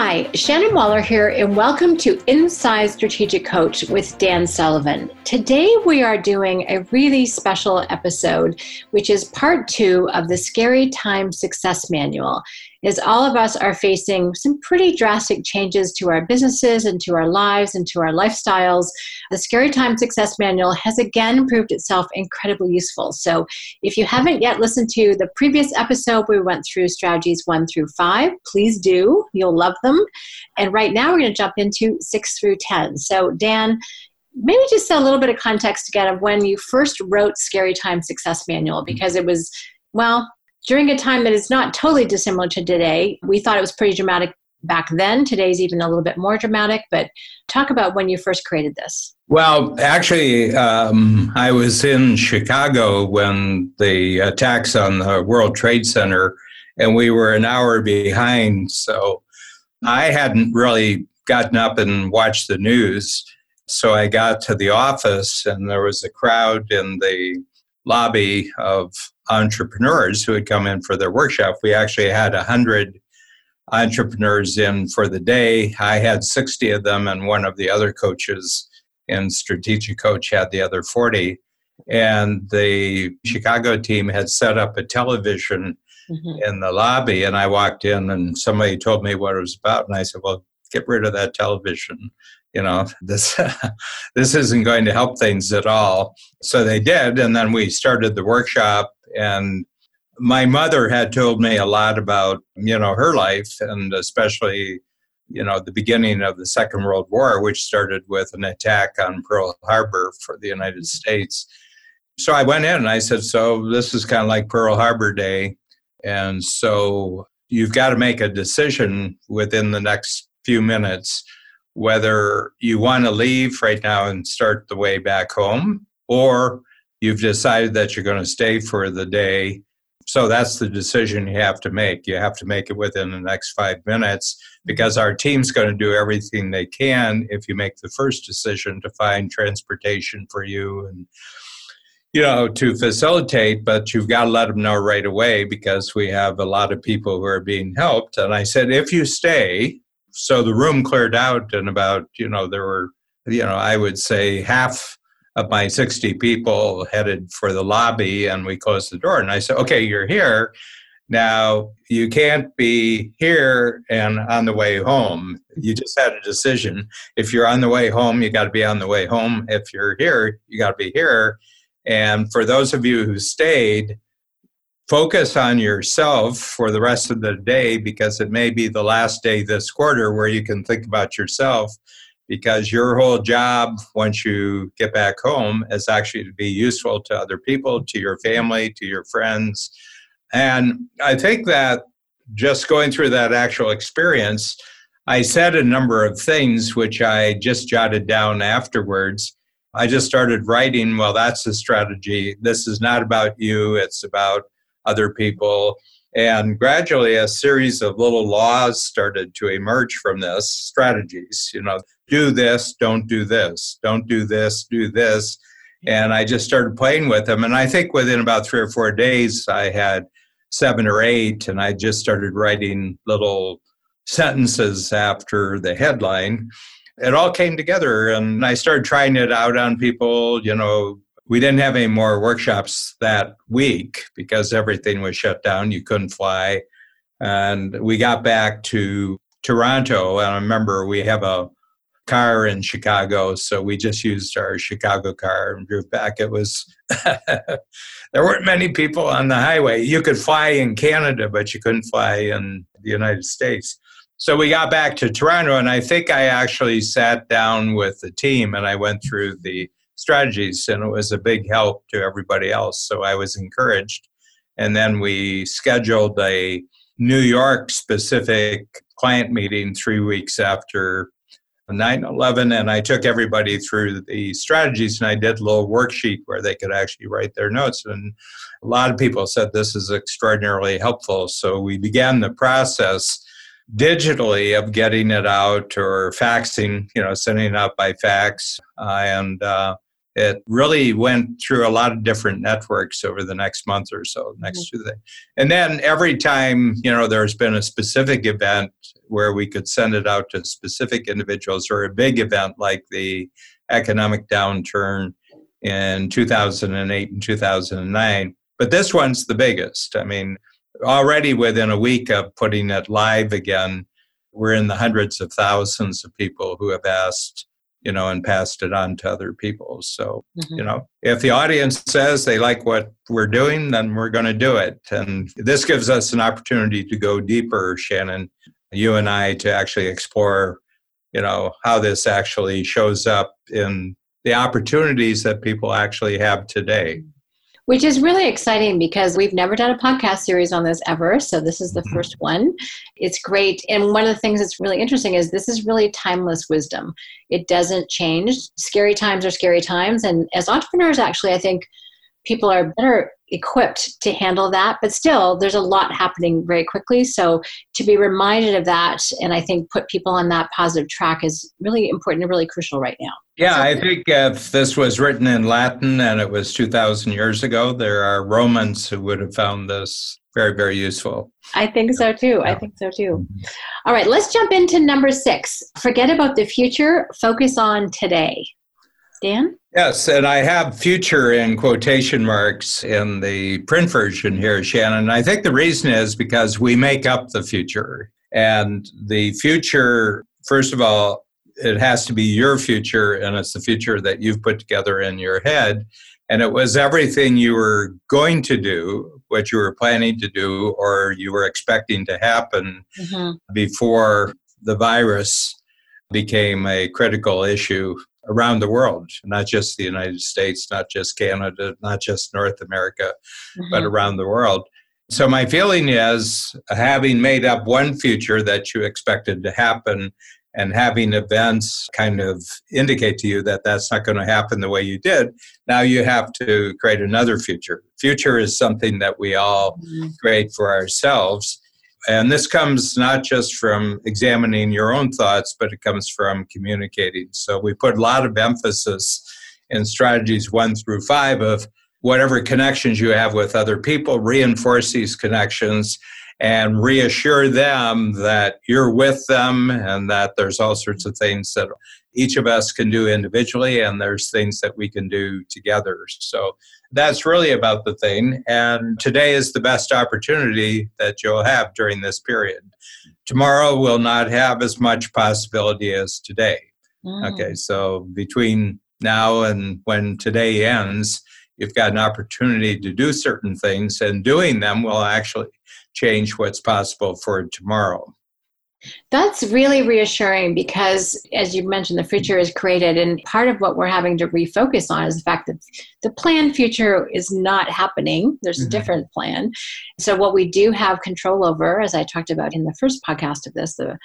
Hi, Shannon Waller here, and welcome to Inside Strategic Coach with Dan Sullivan. Today, we are doing a really special episode, which is part two of the Scary Times Success Manual is all of us are facing some pretty drastic changes to our businesses and to our lives and to our lifestyles. The Scary Times Success Manual has again proved itself incredibly useful. So if you haven't yet listened to the previous episode, we went through strategies one through five. Please do, you'll love them. And right now we're going to jump into six through 10. So, Dan, maybe just a little bit of context again of when you first wrote Scary Times Success Manual because it was, well, during a time that is not totally dissimilar to today. We thought it was pretty dramatic back then. Today's even a little bit more dramatic, but talk about when you first created this. Well, actually, um, I was in Chicago when the attacks on the World Trade Center, and we were an hour behind. So I hadn't really gotten up and watched the news. So I got to the office, and there was a crowd in the lobby of entrepreneurs who had come in for their workshop. We actually had 100 entrepreneurs in for the day. I had 60 of them, and one of the other coaches in Strategic Coach had the other 40. And the Chicago team had set up a television mm-hmm. in the lobby, and I walked in, and somebody told me what it was about, and I said, "Well, get rid of that television." you know this this isn't going to help things at all so they did and then we started the workshop and my mother had told me a lot about you know her life and especially you know the beginning of the second world war which started with an attack on pearl harbor for the united mm-hmm. states. So i went in and i said so this is kind of like pearl harbor day. And so you've got to make a decision within the next few minutes whether you want to leave right now and start the way back home or you've decided that you're going to stay for the day. So that's the decision you have to make. You have to make it within the next five minutes because our team's going to do everything they can if you make the first decision to find transportation for you and you know to facilitate but you've got to let them know right away because we have a lot of people who are being helped and i said if you stay so the room cleared out and about you know there were you know i would say half of my 60 people headed for the lobby and we closed the door. And i said okay you're here. Now you can't be here and on the way home. You just had a decision. If you're on the way home you got to be on the way home. If you're here you got to be here. And for those of you who stayed focus on yourself for the rest of the day because it may be the last day this quarter where you can think about yourself because your whole job once you get back home is actually to be useful to other people, to your family, to your friends. And I think that just going through that actual experience, I said a number of things which I just jotted down afterwards. I just started writing, well, that's the strategy. This is not about you, it's about other people. And gradually, a series of little laws started to emerge from this strategies. You know, do this, don't do this, don't do this, do this. And I just started playing with them. And I think within about three or four days, I had seven or eight, and I just started writing little sentences after the headline. It all came together, and I started trying it out on people. You know, we didn't have any more workshops that week because everything was shut down. You couldn't fly. And we got back to Toronto. And I remember we have a car in Chicago, so we just used our Chicago car and drove back. It was there weren't many people on the highway. You could fly in Canada, but you couldn't fly in the United States. So we got back to Toronto, and I think I actually sat down with the team and I went through the strategies, and it was a big help to everybody else. So I was encouraged. And then we scheduled a New York specific client meeting three weeks after 9 11 and I took everybody through the strategies and I did a little worksheet where they could actually write their notes. And a lot of people said this is extraordinarily helpful. So we began the process digitally of getting it out or faxing, you know, sending it out by fax. Uh, and uh, it really went through a lot of different networks over the next month or so, next mm-hmm. Tuesday. And then every time, you know, there's been a specific event where we could send it out to specific individuals or a big event like the economic downturn in 2008 and 2009. But this one's the biggest. I mean, already within a week of putting it live again, we're in the hundreds of thousands of people who have asked, you know, and passed it on to other people. So, mm-hmm. you know, if the audience says they like what we're doing, then we're going to do it. And this gives us an opportunity to go deeper, Shannon, you and I, to actually explore, you know, how this actually shows up in the opportunities that people actually have today which is really exciting because we've never done a podcast series on this ever. So this is the mm-hmm. first one. It's great. And one of the things that's really interesting is this is really timeless wisdom. It doesn't change. Scary times are scary times. And as entrepreneurs, actually, I think people are better equipped to handle that but still there's a lot happening very quickly. So to be reminded of that and i think put people on that positive track is really important and really crucial right now. Yeah so, i think if this was written in latin and it was 2000 years ago there are romans who would have found this very very useful. I think so too. Yeah. i think so too. Mm-hmm. all right let's jump into number six. Forget about the future focus on today dan Yes, and I have future in quotation marks in the print version here, Shannon. I think the reason is because we make up the future. And the future, first of all, it has to be your future, and it's the future that you've put together in your head. And it was everything you were going to do, what you were planning to do, or you were expecting to happen mm-hmm. before the virus became a critical issue around the world, not just the United States, not just Canada, not just North America, mm-hmm. but around the world. So, my feeling is having made up one future that you expected to happen and having events kind of indicate to you that that's not going to happen the way you did, now you have to create another future. Future is something that we all mm-hmm. create for ourselves. And this comes not just from examining your own thoughts, but it comes from communicating. So we put a lot of emphasis in strategies one through five of whatever connections you have with other people, reinforce these connections and reassure them that you're with them and that there's all sorts of things that each of us can do individually and there's things that we can do together. So that's really about the thing. And today is the best opportunity that you'll have during this period. Tomorrow will not have as much possibility as today. Mm. Okay, so between now and when today ends, you've got an opportunity to do certain things, and doing them will actually change what's possible for tomorrow. That's really reassuring because, as you mentioned, the future is created, and part of what we're having to refocus on is the fact that the planned future is not happening. There's mm-hmm. a different plan. So, what we do have control over, as I talked about in the first podcast of this, the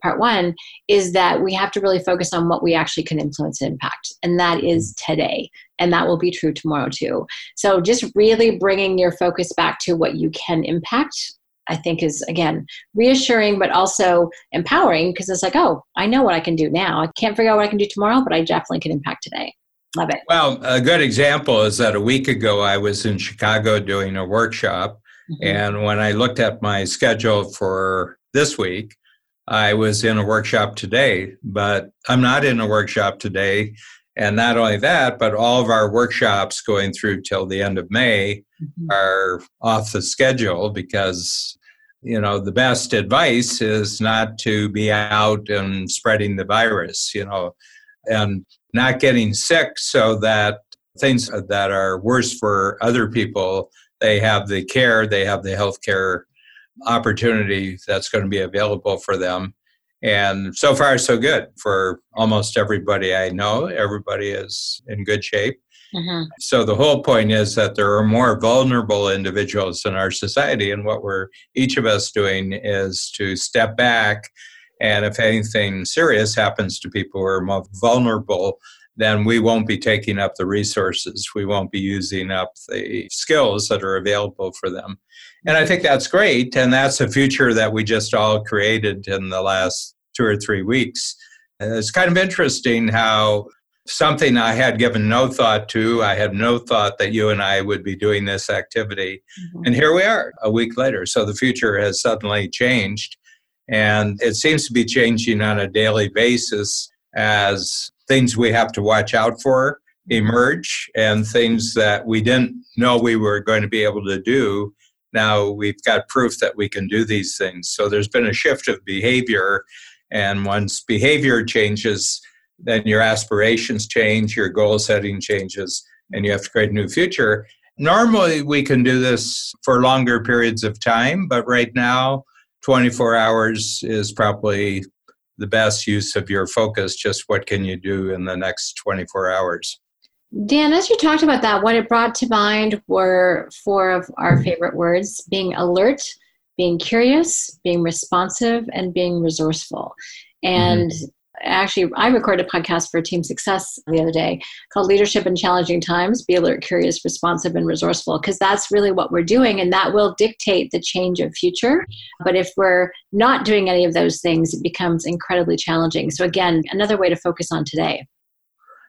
part one, is that we have to really focus on what we actually can influence and impact, and that is mm-hmm. today, and that will be true tomorrow too. So, just really bringing your focus back to what you can impact I think is again reassuring but also empowering because it's like, oh, I know what I can do now. I can't figure out what I can do tomorrow, but I definitely can impact today. Love it. Well, a good example is that a week ago I was in Chicago doing a workshop. Mm-hmm. And when I looked at my schedule for this week, I was in a workshop today, but I'm not in a workshop today. And not only that, but all of our workshops going through till the end of May mm-hmm. are off the schedule because you know the best advice is not to be out and spreading the virus you know and not getting sick so that things that are worse for other people they have the care they have the health care opportunity that's going to be available for them. And so far so good for almost everybody i know. Everybody is in good shape Mm-hmm. So the whole point is that there are more vulnerable individuals in our society, and what we're each of us doing is to step back. And if anything serious happens to people who are more vulnerable, then we won't be taking up the resources. We won't be using up the skills that are available for them. And I think that's great. And that's a future that we just all created in the last two or three weeks. It's kind of interesting how something I had given no thought to. I had no thought that you and I would be doing this activity. Mm-hmm. And here we are a week later. So the future has suddenly changed. And it seems to be changing on a daily basis as things we have to watch out for emerge and things that we didn't know we were going to be able to do. Now we've got proof that we can do these things. So there's been a shift of behavior. And once behavior changes, then your aspirations change, your goal setting changes, and you have to create a new future. Normally, we can do this for longer periods of time, but right now, 24 hours is probably the best use of your focus. Just what can you do in the next 24 hours? Dan, as you talked about that, what it brought to mind were four of our favorite words being alert, being curious, being responsive, and being resourceful. And mm-hmm actually i recorded a podcast for team success the other day called leadership in challenging times be alert curious responsive and resourceful because that's really what we're doing and that will dictate the change of future. But if we're not doing any of those things it becomes incredibly challenging. So again another way to focus on today.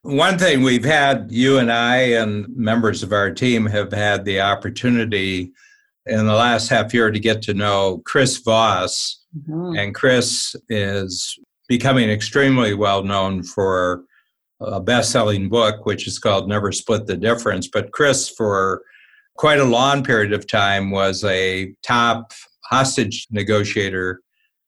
One thing we've had you and i and members of our team have had the opportunity in the last half year to get to know chris voss. Mm-hmm. And Chris is becoming extremely well known for a best selling book, which is called Never Split the Difference. But Chris, for quite a long period of time, was a top hostage negotiator,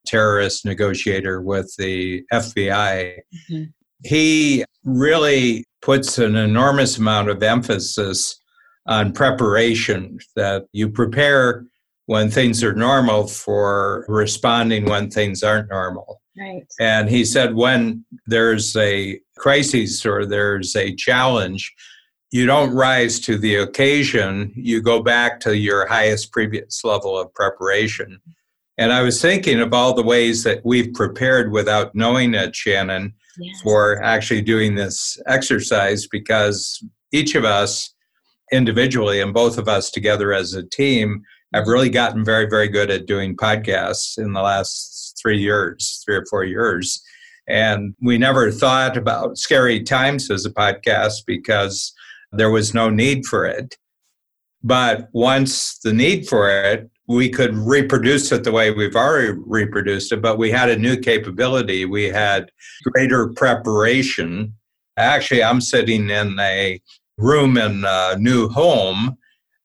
terrorist negotiator with the FBI. Mm-hmm. He really puts an enormous amount of emphasis on preparation, that you prepare when things are normal for responding when things aren't normal. Right. And he said when there's a crisis or there's a challenge, you don't rise to the occasion, you go back to your highest previous level of preparation. And I was thinking of all the ways that we've prepared without knowing it, Shannon, yes. for actually doing this exercise because each of us individually and both of us together as a team have mm-hmm. really gotten very, very good at doing podcasts in the last three years, three or four years. And we never thought about Scary Times as a podcast because there was no need for it. But once the need for it, we could reproduce it the way we've already reproduced it, but we had a new capability. We had greater preparation. Actually, I'm sitting in a room in a new home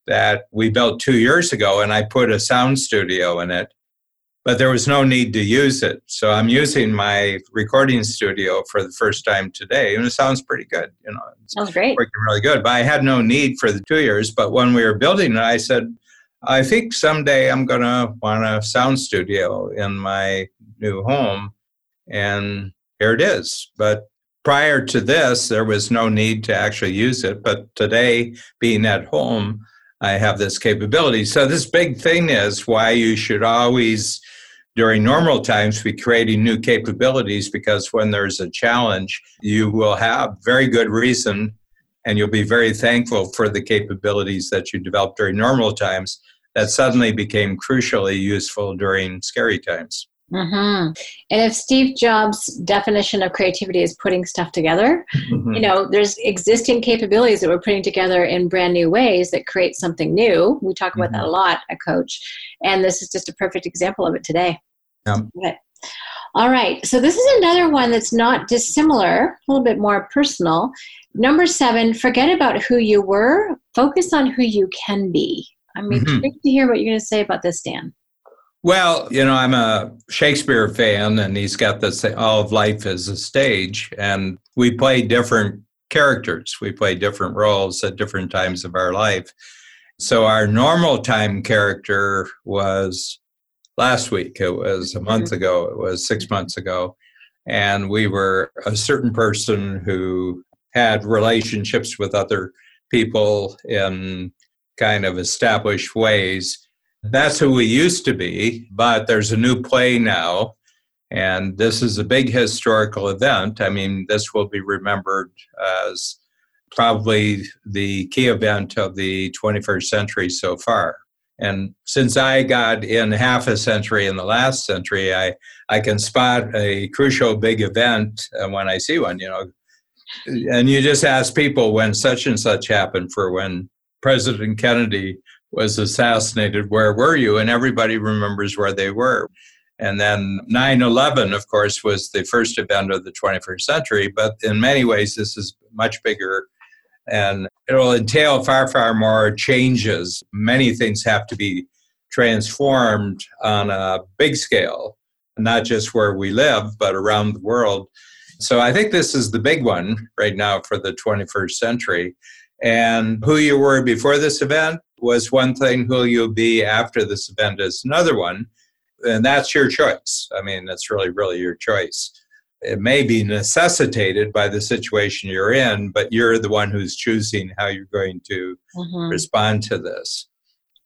that we built two years ago, and I put a sound studio in it but there was no need to use it. So I'm using my recording studio for the first time today, and it sounds pretty good. You know, sounds great, working really good. But I had no need for the two years. But when we were building it, I said, I think someday I'm going to want a sound studio in my new home, and here it is. But prior to this, there was no need to actually use it. But today, being at home, I have this capability. So this big thing is why you should always during normal times be creating new capabilities because when there's a challenge, you will have very good reason and you'll be very thankful for the capabilities that you developed during normal times that suddenly became crucially useful during scary times. Mm-hmm. And if Steve Jobs' definition of creativity is putting stuff together, mm-hmm. you know, there's existing capabilities that we're putting together in brand new ways that create something new. We talk about mm-hmm. that a lot at Coach. And this is just a perfect example of it today. Yeah. All right. So this is another one that's not dissimilar, a little bit more personal. Number seven, forget about who you were, focus on who you can be. I'm mm-hmm. intrigued to hear what you're going to say about this, Dan. Well, you know, I'm a Shakespeare fan, and he's got this all of life is a stage, and we play different characters. We play different roles at different times of our life. So our normal time character was last week. It was a month mm-hmm. ago. It was six months ago. And we were a certain person who had relationships with other people in kind of established ways. That's who we used to be, but there's a new play now. And this is a big historical event. I mean, this will be remembered as probably the key event of the 21st century so far. And since I got in half a century in the last century, I, I can spot a crucial big event uh, when I see one. You know, and you just ask people when such and such happened for when President Kennedy was assassinated, where were you? And everybody remembers where they were. And then 9 11, of course, was the first event of the 21st century, but in many ways, this is much bigger and it'll entail far, far more changes. Many things have to be transformed on a big scale, not just where we live, but around the world. So I think this is the big one right now for the 21st century. And who you were before this event was one thing, who you'll be after this event is another one. And that's your choice. I mean, that's really, really your choice. It may be necessitated by the situation you're in, but you're the one who's choosing how you're going to mm-hmm. respond to this.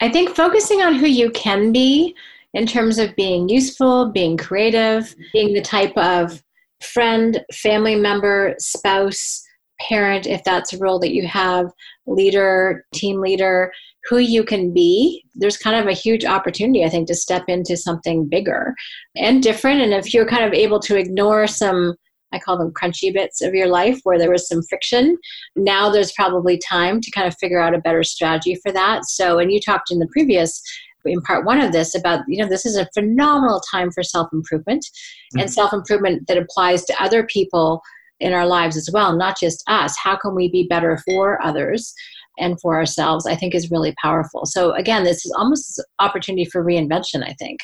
I think focusing on who you can be in terms of being useful, being creative, being the type of friend, family member, spouse, parent, if that's a role that you have, leader, team leader, who you can be, there's kind of a huge opportunity, I think, to step into something bigger and different. And if you're kind of able to ignore some, I call them crunchy bits of your life where there was some friction, now there's probably time to kind of figure out a better strategy for that. So, and you talked in the previous in part one of this about you know this is a phenomenal time for self improvement mm-hmm. and self improvement that applies to other people in our lives as well not just us how can we be better for others and for ourselves i think is really powerful. So again this is almost opportunity for reinvention i think.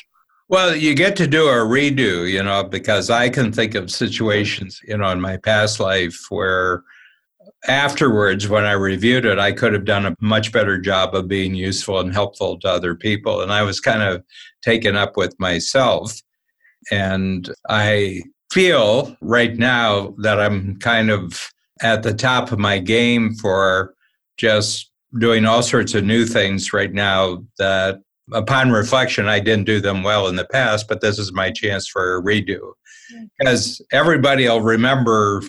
Well you get to do a redo you know because i can think of situations you know in my past life where afterwards when i reviewed it i could have done a much better job of being useful and helpful to other people. And i was kind of taken up with myself. And i feel right now that i'm kind of at the top of my game for just doing all sorts of new things right now that upon reflection i didn't do them well in the past but this is my chance for a redo. Mm-hmm. Because everybody will remember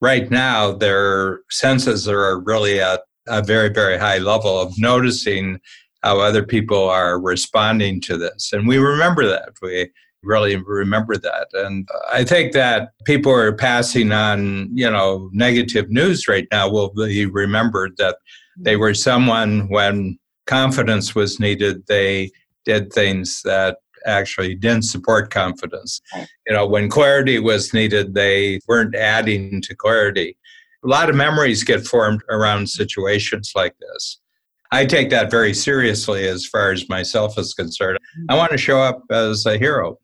right now their senses are really at a very very high level of noticing how other people are responding to this. And we remember that. We really remember that. And I think that people are passing on, you know, negative news right now will be remembered that they were someone when confidence was needed, they did things that actually didn't support confidence. You know, when clarity was needed, they weren't adding to clarity. A lot of memories get formed around situations like this. I take that very seriously as far as myself is concerned. I want to show up as a hero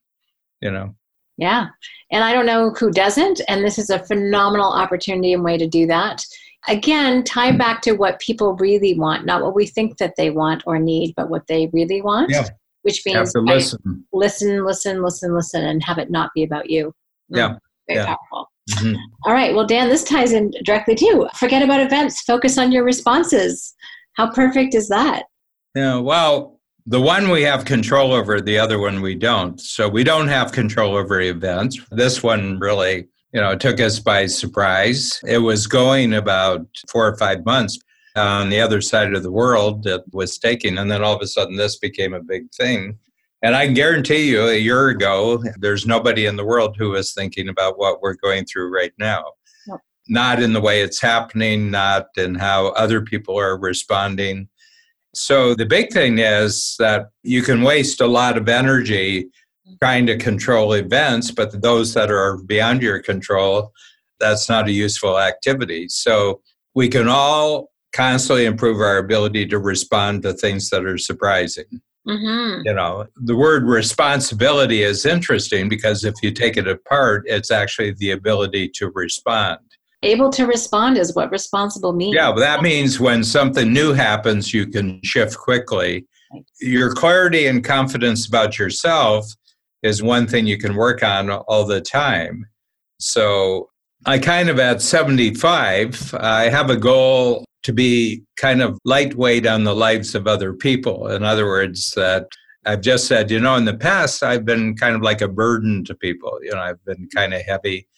you know? Yeah. And i don't know who doesn't and this is a phenomenal opportunity and way to do that. Again tie hmm. back to what people really want not what we think that they want or need but what they really want yeah. which means listen. listen listen listen listen and have it not be about you. Mm, yeah. Very yeah. powerful. Mm-hmm. All right. Well dan this ties in directly too forget about events. Focus on your responses. How perfect is that? Yeah. Well the one we have control over, the other one we don't. So we don't have control over events. This one really, you know, took us by surprise. It was going about four or five months on the other side of the world that was taking. And then all of a sudden, this became a big thing. And I guarantee you, a year ago, there's nobody in the world who was thinking about what we're going through right now. Not in the way it's happening, not in how other people are responding. So the big thing is that you can waste a lot of energy trying to control events, but those that are beyond your control, that's not a useful activity. So we can all constantly improve our ability to respond to things that are surprising. Mm-hmm. You know, the word responsibility is interesting because if you take it apart, it's actually the ability to respond able to respond is what responsible means. Yeah, well, that means when something new happens, you can shift quickly. Right. Your clarity and confidence about yourself is one thing you can work on all the time. So I kind of at 75, I have a goal to be kind of lightweight on the lives of other people. In other words, that I've just said, you know, in the past, I've been kind of like a burden to people. You know, I've been kind of heavy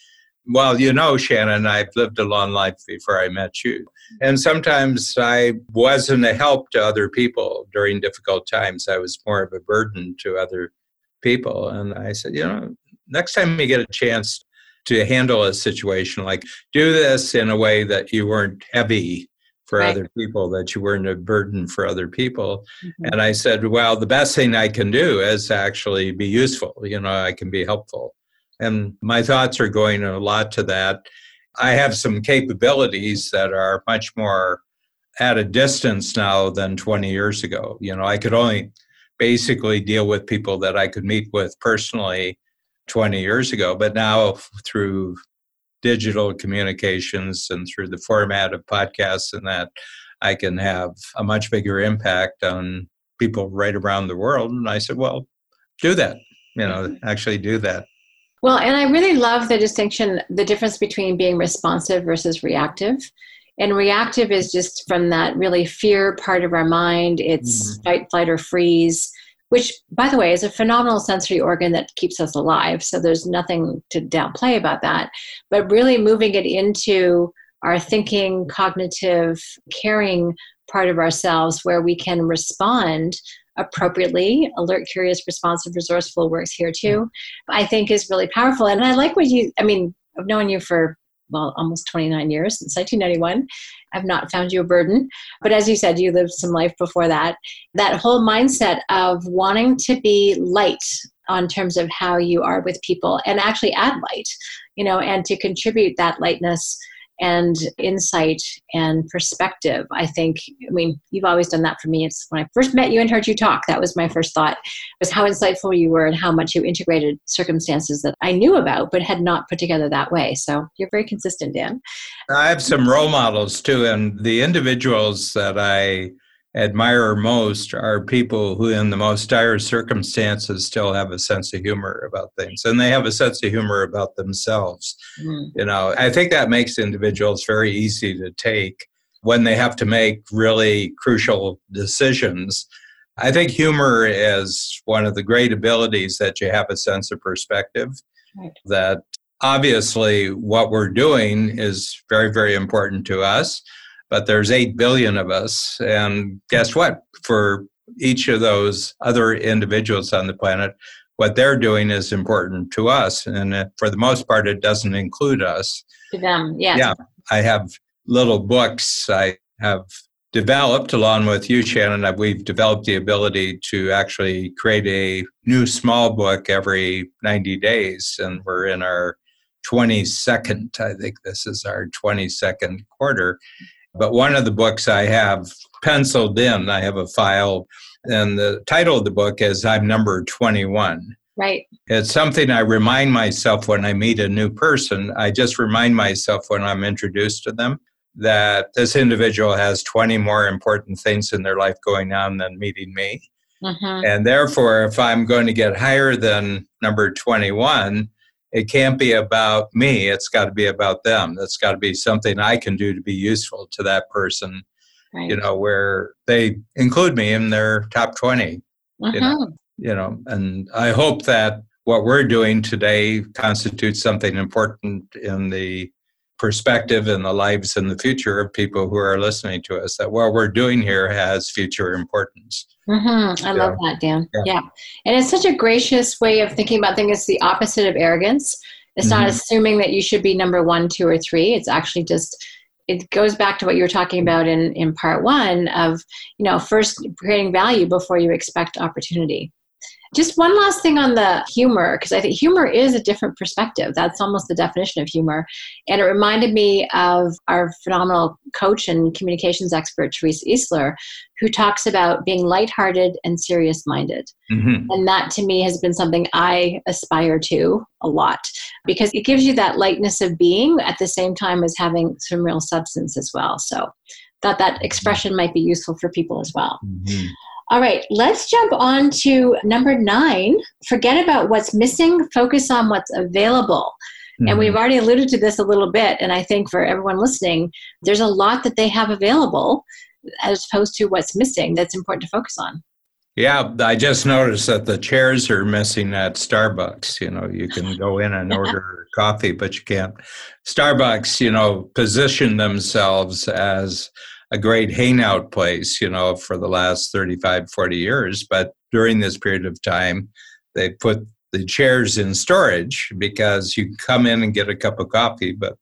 well, you know, Shannon, I've lived a long life before I met you. And sometimes I wasn't a help to other people during difficult times. I was more of a burden to other people. And I said, you know, next time you get a chance to handle a situation like do this in a way that you weren't heavy for right. other people, that you weren't a burden for other people. Mm-hmm. And I said, well, the best thing I can do is actually be useful. You know, I can be helpful. And my thoughts are going a lot to that. I have some capabilities that are much more at a distance now than 20 years ago. You know, I could only basically deal with people that I could meet with personally 20 years ago, but now through digital communications and through the format of podcasts and that I can have a much bigger impact on people right around the world. And I said, well, do that, you know, actually do that. Well, and I really love the distinction, the difference between being responsive versus reactive. And reactive is just from that really fear part of our mind. It's mm-hmm. fight, flight, or freeze which, by the way, is a phenomenal sensory organ that keeps us alive. So there's nothing to downplay about that. But really moving it into our thinking, cognitive, caring part of ourselves where we can respond appropriately. Alert, curious, responsive, resourceful works here too, I think is really powerful. And I like what you, I mean, I've known you for well, almost 29 years since 1991. I've not found you a burden. But as you said, you lived some life before that. That whole mindset of wanting to be light on terms of how you are with people and actually add light, you know, and to contribute that lightness and insight and perspective. I think, I mean, you've always done that for me. It's when I first met you and heard you talk, that was my first thought, was how insightful you were and how much you integrated circumstances that I knew about but had not put together that way. So you're very consistent, Dan. I have some role models too, and the individuals that I admire most are people who, in the most dire circumstances, still have a sense of humor about things, and they have a sense of humor about themselves. Mm. You know, I think that makes individuals very easy to take when they have to make really crucial decisions. I think humor is one of the great abilities that you have a sense of perspective. Right. That obviously what we're doing is very, very important to us but there's 8 billion of us. And guess what? For each of those other individuals on the planet, what they're doing is important to us. And for the most part, it doesn't include us. To them, yeah. Yeah. I have little books I have developed along with you, Shannon. that We've developed the ability to actually create a new small book every 90 days. And we're in our 22nd, I think this is our 22nd quarter. But one of the books I have penciled in, I have a file, and the title of the book is I'm Number 21. Right. It's something I remind myself when I meet a new person. I just remind myself when I'm introduced to them that this individual has 20 more important things in their life going on than meeting me. Mm-hmm. And therefore, if I'm going to get higher than number 21, it can't be about me it's got to be about them that's got to be something i can do to be useful to that person right. you know where they include me in their top 20 uh-huh. you, know, mm-hmm. you know and i hope that what we're doing today constitutes something important in the perspective and the lives and the future of people who are listening to us that what we're doing here has future importance Mm-hmm. I yeah. love that, Dan. Yeah. yeah. And it's such a gracious way of thinking about things. It's the opposite of arrogance. It's mm-hmm. not assuming that you should be number one, two, or three. It's actually just, it goes back to what you were talking about in, in part one of, you know, first creating value before you expect opportunity. Just one last thing on the humor, because I think humor is a different perspective. That's almost the definition of humor. And it reminded me of our phenomenal coach and communications expert, Therese Easler, who talks about being lighthearted and serious minded. Mm-hmm. And that to me has been something I aspire to a lot because it gives you that lightness of being at the same time as having some real substance as well. So, thought that expression might be useful for people as well. Mm-hmm. All right, let's jump on to number nine. Forget about what's missing, focus on what's available. Mm-hmm. And we've already alluded to this a little bit. And I think for everyone listening, there's a lot that they have available as opposed to what's missing that's important to focus on. Yeah, I just noticed that the chairs are missing at Starbucks. You know, you can go in and order coffee, but you can't. Starbucks, you know, position themselves as a great hangout place, you know, for the last 35, 40 years. But during this period of time, they put the chairs in storage because you come in and get a cup of coffee, but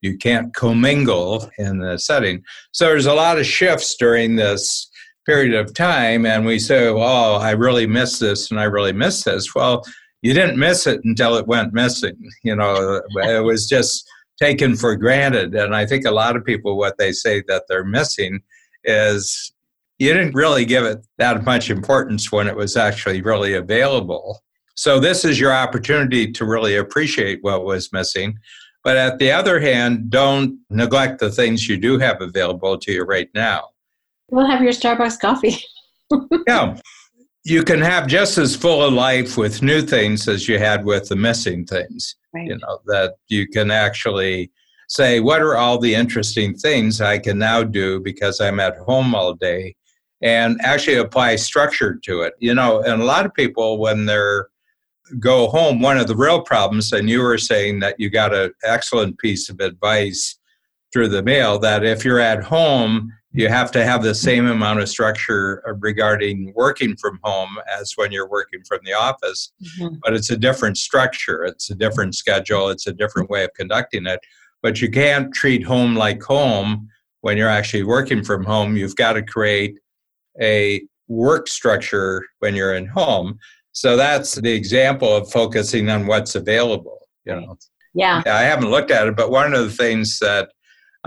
you can't commingle in the setting. So there's a lot of shifts during this period of time, and we say, "Oh, I really miss this, and I really miss this." Well, you didn't miss it until it went missing. You know, it was just taken for granted. And I think a lot of people, what they say that they're missing is you didn't really give it that much importance when it was actually really available. So, this is your opportunity to really appreciate what was missing. But at the other hand, don't neglect the things you do have available to you right now. We'll have your Starbucks coffee. yeah. You can have just as full a life with new things as you had with the missing things. Right. You know, that you can actually say, what are all the interesting things I can now do because I'm at home all day? And actually apply structure to it. You know, and a lot of people, when they're go home, one of the real problems, and you were saying that you got an excellent piece of advice through the mail that if you're at home, you have to have the same amount of structure regarding working from home as when you're working from the office, mm-hmm. but it's a different structure, it's a different schedule, it's a different way of conducting it. But you can't treat home like home when you're actually working from home. You've got to create a work structure when you're in home. So that's the example of focusing on what's available. You know. Yeah. I haven't looked at it, but one of the things that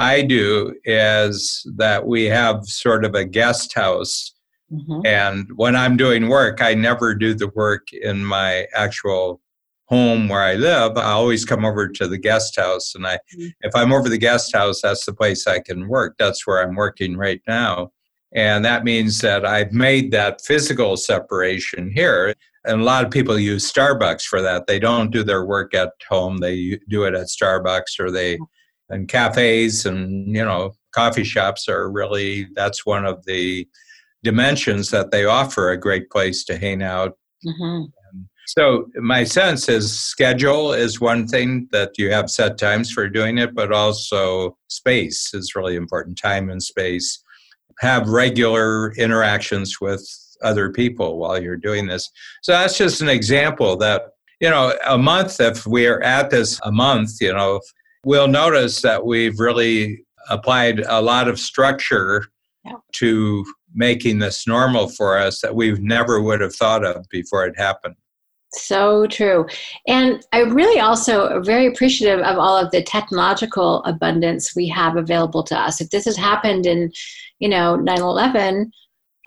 I do is that we have sort of a guest house. Mm-hmm. And when I'm doing work, I never do the work in my actual home where I live. I always come over to the guest house. And I, mm-hmm. if I'm over the guest house, that's the place I can work. That's where I'm working right now. And that means that I've made that physical separation here. And a lot of people use Starbucks for that. They don't do their work at home, they do it at Starbucks or they, and cafes and, you know, coffee shops are really, that's one of the dimensions that they offer a great place to hang out. Mm-hmm. So, my sense is schedule is one thing that you have set times for doing it, but also space is really important time and space. Have regular interactions with other people while you're doing this. So that's just an example that, you know, a month, if we're at this a month, you know, we'll notice that we've really applied a lot of structure yeah. to making this normal for us that we never would have thought of before it happened. So true. And I really also very appreciative of all of the technological abundance we have available to us. If this has happened in, you know, 9/11,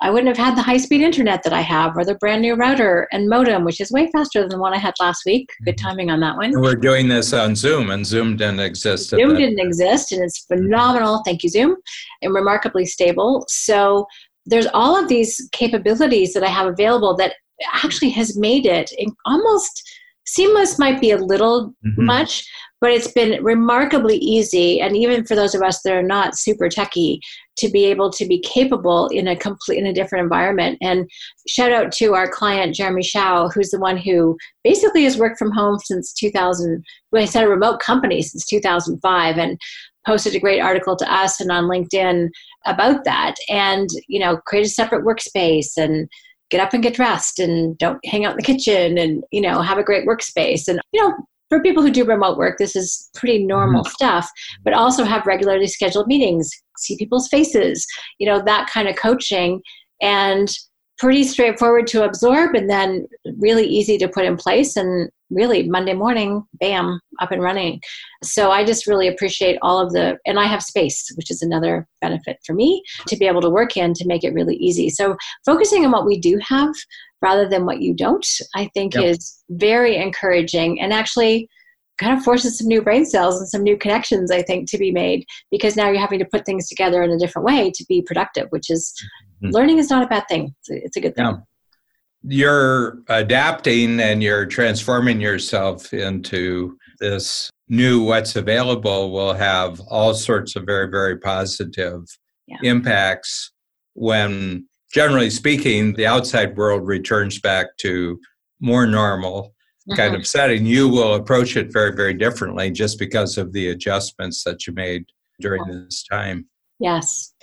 I wouldn't have had the high speed internet that I have or the brand new router and modem, which is way faster than the one I had last week. Good mm-hmm. timing on that one. We're doing this on Zoom, and Zoom didn't exist. Zoom didn't exist, and it's phenomenal. Thank you, Zoom, and remarkably stable. So there's all of these capabilities that I have available that actually has made it almost seamless might be a little mm-hmm. much but it's been remarkably easy and even for those of us that are not super techy to be able to be capable in a complete in a different environment. And shout out to our client jeremy shao who's the one who basically has worked from home since 2000 when i said a remote company since 2005 and posted a great article to us and on linkedin about that. And you know create a separate workspace and get up and get dressed and don't hang out in the kitchen and you know have a great workspace. And you know for people who do remote work, this is pretty normal mm-hmm. stuff, but also have regularly scheduled meetings, see people's faces, you know, that kind of coaching. And pretty straightforward to absorb and then really easy to put in place and really monday morning bam up and running so i just really appreciate all of the and i have space which is another benefit for me to be able to work in to make it really easy so focusing on what we do have rather than what you don't, I think yep. is very encouraging and actually kind of forces some new brain cells and some new connections, I think, to be made because now you're having to put things together in a different way to be productive, which is mm-hmm. learning is not a bad thing. It's a, it's a good thing. Yeah. You're adapting and you're transforming yourself into this new what's available will have all sorts of very, very positive yeah. impacts when generally speaking, the outside world returns back to more normal kind of setting, you will approach it very, very differently just because of the adjustments that you made during this time. Yes.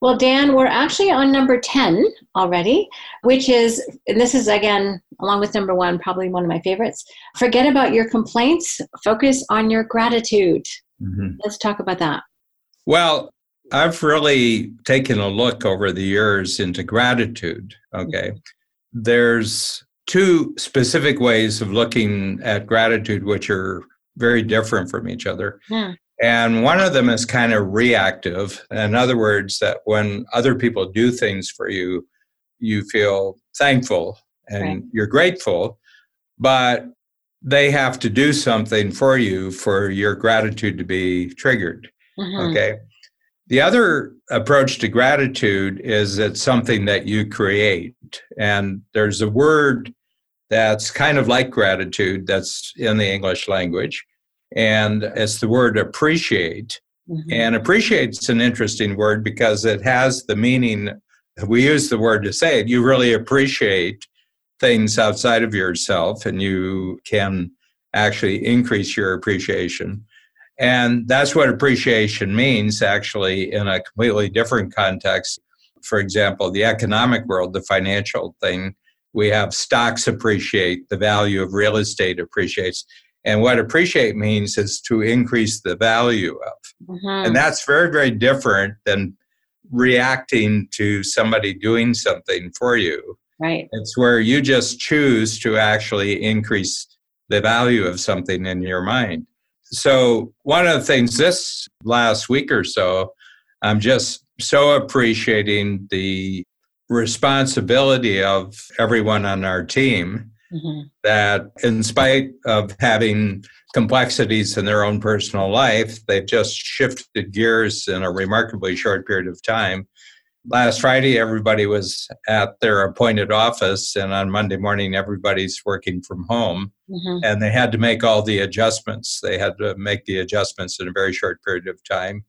Well, Dan, we're actually on number 10 already, which is, and this is again, along with number one, probably one of my favorites. Forget about your complaints, focus on your gratitude. Mm-hmm. Let's talk about that. Well, I've really taken a look over the years into gratitude. Okay. There's two specific ways of looking at gratitude, which are very different from each other. Yeah. And one of them is kind of reactive. In other words, that when other people do things for you, you feel thankful and right. you're grateful, but they have to do something for you for your gratitude to be triggered. Mm-hmm. Okay. The other approach to gratitude is it's something that you create. And there's a word that's kind of like gratitude that's in the English language. And it's the word appreciate. Mm-hmm. And appreciate's an interesting word because it has the meaning, we use the word to say it, you really appreciate things outside of yourself and you can actually increase your appreciation. And that's what appreciation means, actually, in a completely different context. For example, the economic world, the financial thing, we have stocks appreciate, the value of real estate appreciates. And what appreciate means is to increase the value of. Mm-hmm. And that's very, very different than reacting to somebody doing something for you. Right. It's where you just choose to actually increase the value of something in your mind. So, one of the things this last week or so, I'm just so appreciating the responsibility of everyone on our team mm-hmm. that, in spite of having complexities in their own personal life, they've just shifted gears in a remarkably short period of time last Friday, everybody was at their appointed office, and on Monday morning, everybody's working from home. Mm-hmm. And they had to make all the adjustments. They had to make the adjustments in a very short period of time.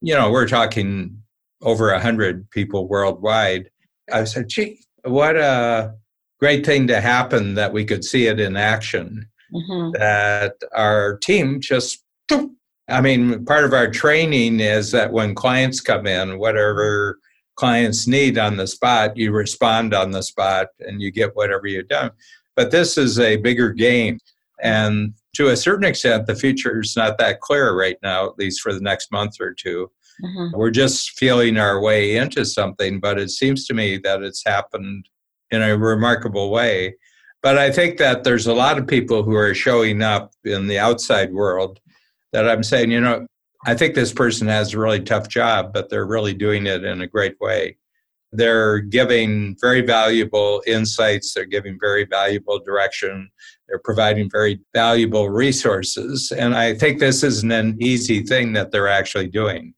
You know, we're talking over 100 people worldwide. I said, gee, what a great thing to happen that we could see it in action. Mm-hmm. That our team just, I mean, part of our training is that when clients come in, whatever clients need on the spot, you respond on the spot and you get whatever you've done. But this is a bigger game. And to a certain extent, the future is not that clear right now, at least for the next month or 2 we mm-hmm. We're just feeling our way into something, but it seems to me that it's happened in a remarkable way. But I think that there's a lot of people who are showing up in the outside world that I'm saying, you know, I think this person has a really tough job, but they're really doing it in a great way. They're giving very valuable insights, they're giving very valuable direction, they're providing very valuable resources. And I think this isn't an easy thing that they're actually doing.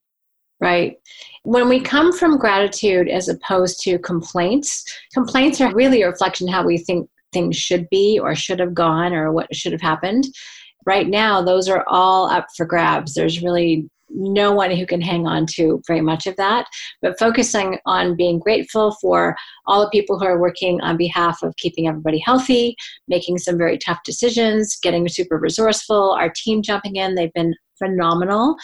Right. When we come from gratitude as opposed to complaints, complaints are really a reflection how we think things should be or should have gone or what should have happened right now, those are all up for grabs. There's really no one who can hang on to very much of that, but focusing on being grateful for all the people who are working on behalf of keeping everybody healthy, making some very tough decisions, getting super resourceful, our team jumping in, they've been phenomenal.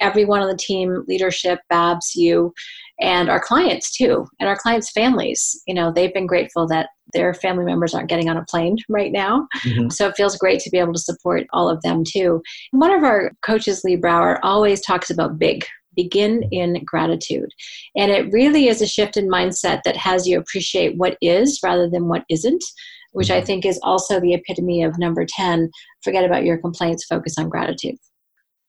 Everyone on the team, leadership, Babs, you, and our clients too, and our clients' families. You know, they've been grateful that their family members aren't getting on a plane right now. Mm-hmm. So it feels great to be able to support all of them too. One of our coaches, Lee Brower, always talks about big. Begin in gratitude. And it really is a shift in mindset that has you appreciate what is rather than what isn't, which I mm-hmm. think is also the epitome of number 10 forget about your complaints, focus on gratitude.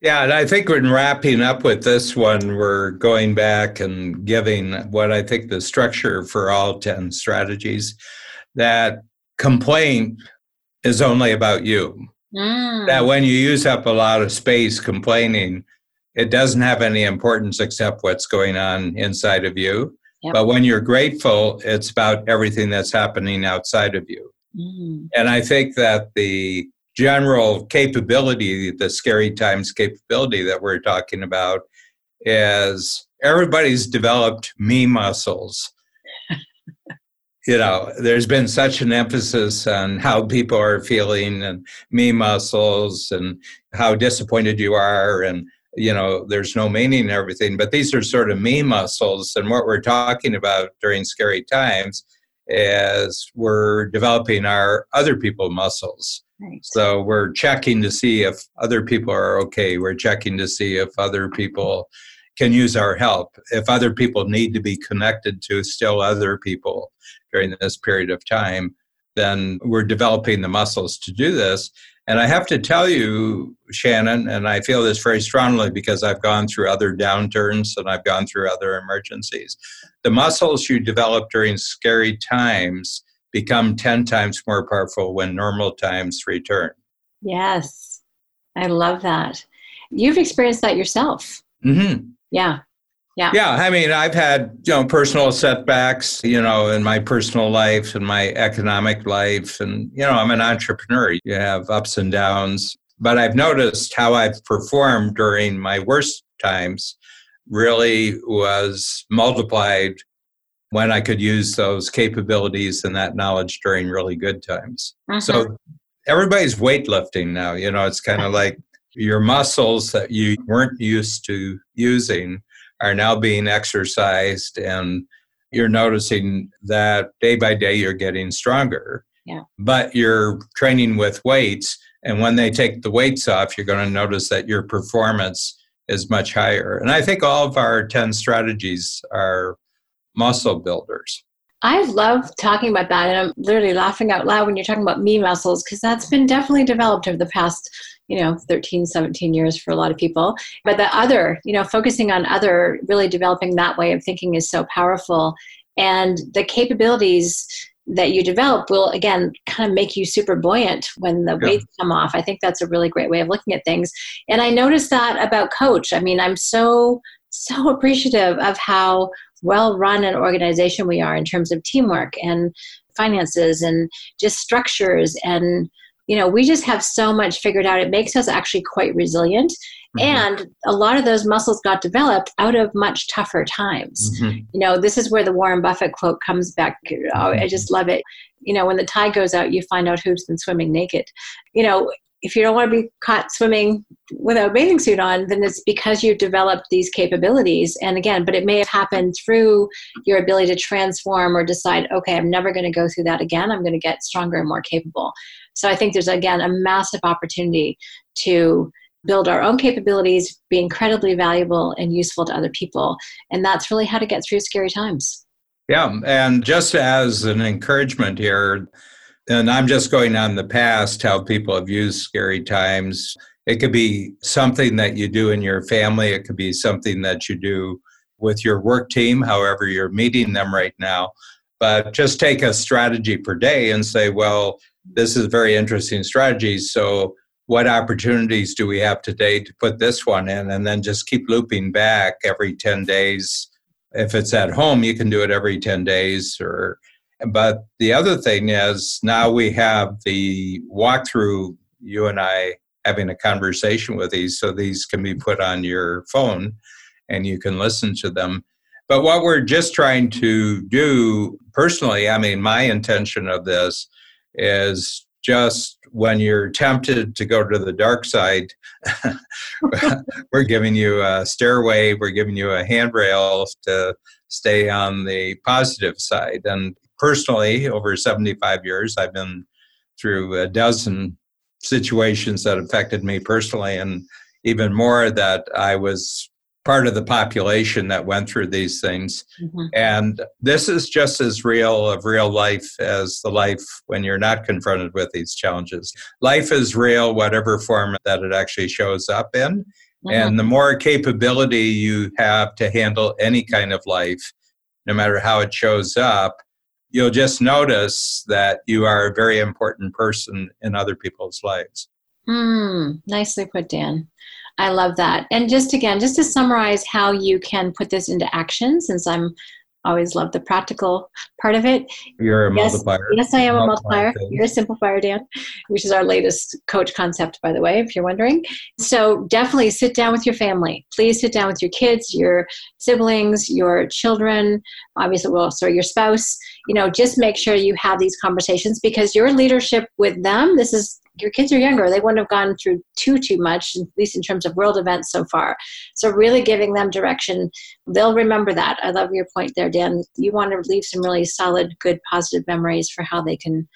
Yeah, and I think in wrapping up with this one, we're going back and giving what I think the structure for all 10 strategies that complaint is only about you. Mm. That when you use up a lot of space complaining, it doesn't have any importance except what's going on inside of you. Yep. But when you're grateful, it's about everything that's happening outside of you. Mm. And I think that the general capability, the scary times capability that we're talking about, is everybody's developed me muscles you know, there's been such an emphasis on how people are feeling and me muscles and how disappointed you are. And you know, there's no meaning in everything. But these are sort of me muscles. And what we're talking about during scary times is we're developing our other people muscles. Right. So we're checking to see if other people are okay. We're checking to see if other people can use our help. If other people need to be connected to still other people during this period of time, then we're developing the muscles to do this. And I have to tell you, Shannon, and I feel this very strongly because I've gone through other downturns and I've gone through other emergencies. The muscles you develop during scary times become 10 times more powerful when normal times return. Yes, I love that. You've experienced that yourself. Mm-hmm. Yeah. Yeah. Yeah. I mean, I've had, you know, personal setbacks, you know, in my personal life and my economic life. And, you know, I'm an entrepreneur. You have ups and downs. But I've noticed how I've performed during my worst times really was multiplied when I could use those capabilities and that knowledge during really good times. Uh-huh. So everybody's weightlifting now. You know, it's kind of like your muscles that you weren't used to using are now being exercised and you're noticing that day by day you're getting stronger. Yeah. But you're training with weights and when they take the weights off you're going to notice that your performance is much higher. And I think all of our 10 strategies are muscle builders. I love talking about that and I'm literally laughing out loud when you're talking about me muscles because that's been definitely developed over the past you know 13 17 years for a lot of people. But the other you know focusing on other really developing that way of thinking is so powerful. And the capabilities that you develop will again kind of make you super buoyant when the yeah. weights come off. I think that's a really great way of looking at things. And i noticed that about coach. I mean i'm so so appreciative of how well run an organization we are in terms of teamwork and finances and just structures and you know, we just have so much figured out. It makes us actually quite resilient. Mm-hmm. And a lot of those muscles got developed out of much tougher times. Mm-hmm. You know, this is where the Warren Buffett quote comes back. Oh, I just love it. You know, when the tide goes out, you find out who's been swimming naked. You know, if you don't want to be caught swimming without a bathing suit on, then it's because you've developed these capabilities. And again, but it may have happened through your ability to transform or decide, okay, I'm never going to go through that again. I'm going to get stronger and more capable. So I think there's, again, a massive opportunity to build our own capabilities, be incredibly valuable and useful to other people. And that's really how to get through scary times. Yeah. And just as an encouragement here, and I'm just going on the past, how people have used scary times. It could be something that you do in your family, it could be something that you do with your work team, however, you're meeting them right now. But just take a strategy per day and say, well, this is very interesting strategy. So, what opportunities do we have today to put this one in? And then just keep looping back every 10 days. If it's at home, you can do it every 10 days. Or, but the other thing is now we have the walkthrough, you and I having a conversation with these, so these can be put on your phone and you can listen to them. But what we're just trying to do personally, I mean, my intention of this is just when you're tempted to go to the dark side, we're giving you a stairway, we're giving you a handrail to stay on the positive side. And personally, over 75 years, I've been through a dozen situations that affected me personally, and even more that I was part of the population that went through these things. Mm-hmm. And this is just as real of real life as the life when you're not confronted with these challenges. Life is real, whatever form that it actually shows up in. Mm-hmm. And the more capability you have to handle any kind of life, no matter how it shows up, you'll just notice that you are a very important person in other people's lives. Mm, nicely put, Dan. I love that. And just again, just to summarize how you can put this into action, since I'm always love the practical part of it. You're a yes, multiplier. Yes, I am a multiplier. You're a simplifier, Dan, which is our latest coach concept, by the way, if you're wondering. So definitely sit down with your family. Please sit down with your kids, your siblings, your children, obviously, well, sorry, your spouse. You know, just make sure you have these conversations because your leadership with them, this is your kids are younger they wouldn't have gone through too too much at least in terms of world events so far so really giving them direction they'll remember that i love your point there dan you want to leave some really solid good positive memories for how they can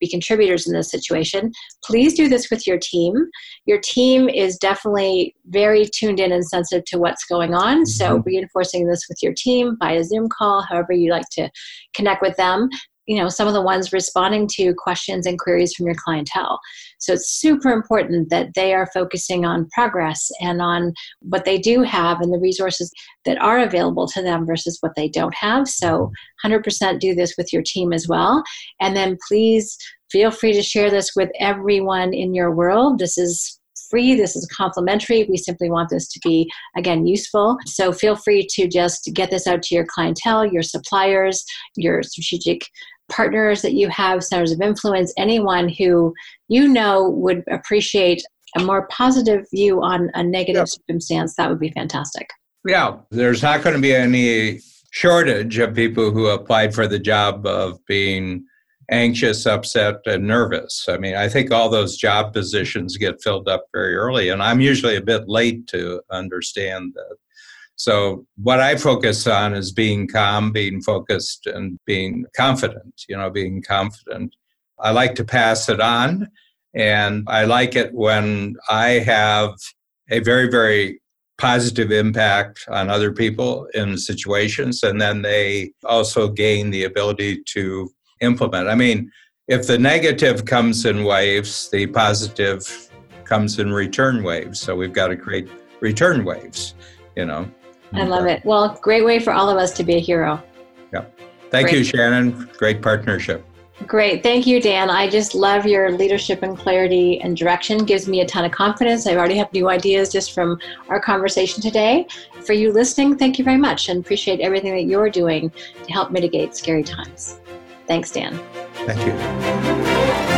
be contributors in this situation. Please do this with your team. Your team is definitely very tuned in and sensitive to what's going on. Mm-hmm. So, reinforcing this with your team by a Zoom call, however you like to connect with them, you know some of the ones responding to questions and queries from your clientele so it's super important that they are focusing on progress and on what they do have and the resources that are available to them versus what they don't have so 100% do this with your team as well and then please feel free to share this with everyone in your world this is free. This is complimentary. We simply want this to be, again, useful. So feel free to just get this out to your clientele, your suppliers, your strategic partners that you have, centers of influence, anyone who you know would appreciate a more positive view on a negative yep. circumstance, that would be fantastic. Yeah, there's not going to be any shortage of people who applied for the job of being anxious, upset, and nervous. I mean, I think all those job positions get filled up very early, and I'm usually a bit late to understand that so what I focus on is being calm, being focused, and being confident, you know, being confident. I like to pass it on. And I like it when I have a very, very positive impact on other people in situations, and then they also gain the ability to implement. I mean, if the negative comes in waves, the positive comes in return waves. So we've got to create return waves, you know. I love it. Well, great way for all of us to be a hero. Yeah. Thank great. you, Shannon. Great partnership. Great. Thank you, Dan. I just love your leadership and clarity and direction. Gives me a ton of confidence. I already have new ideas just from our conversation today. For you listening, thank you very much and appreciate everything that you're doing to help mitigate scary times. Thanks, Dan. Thank you.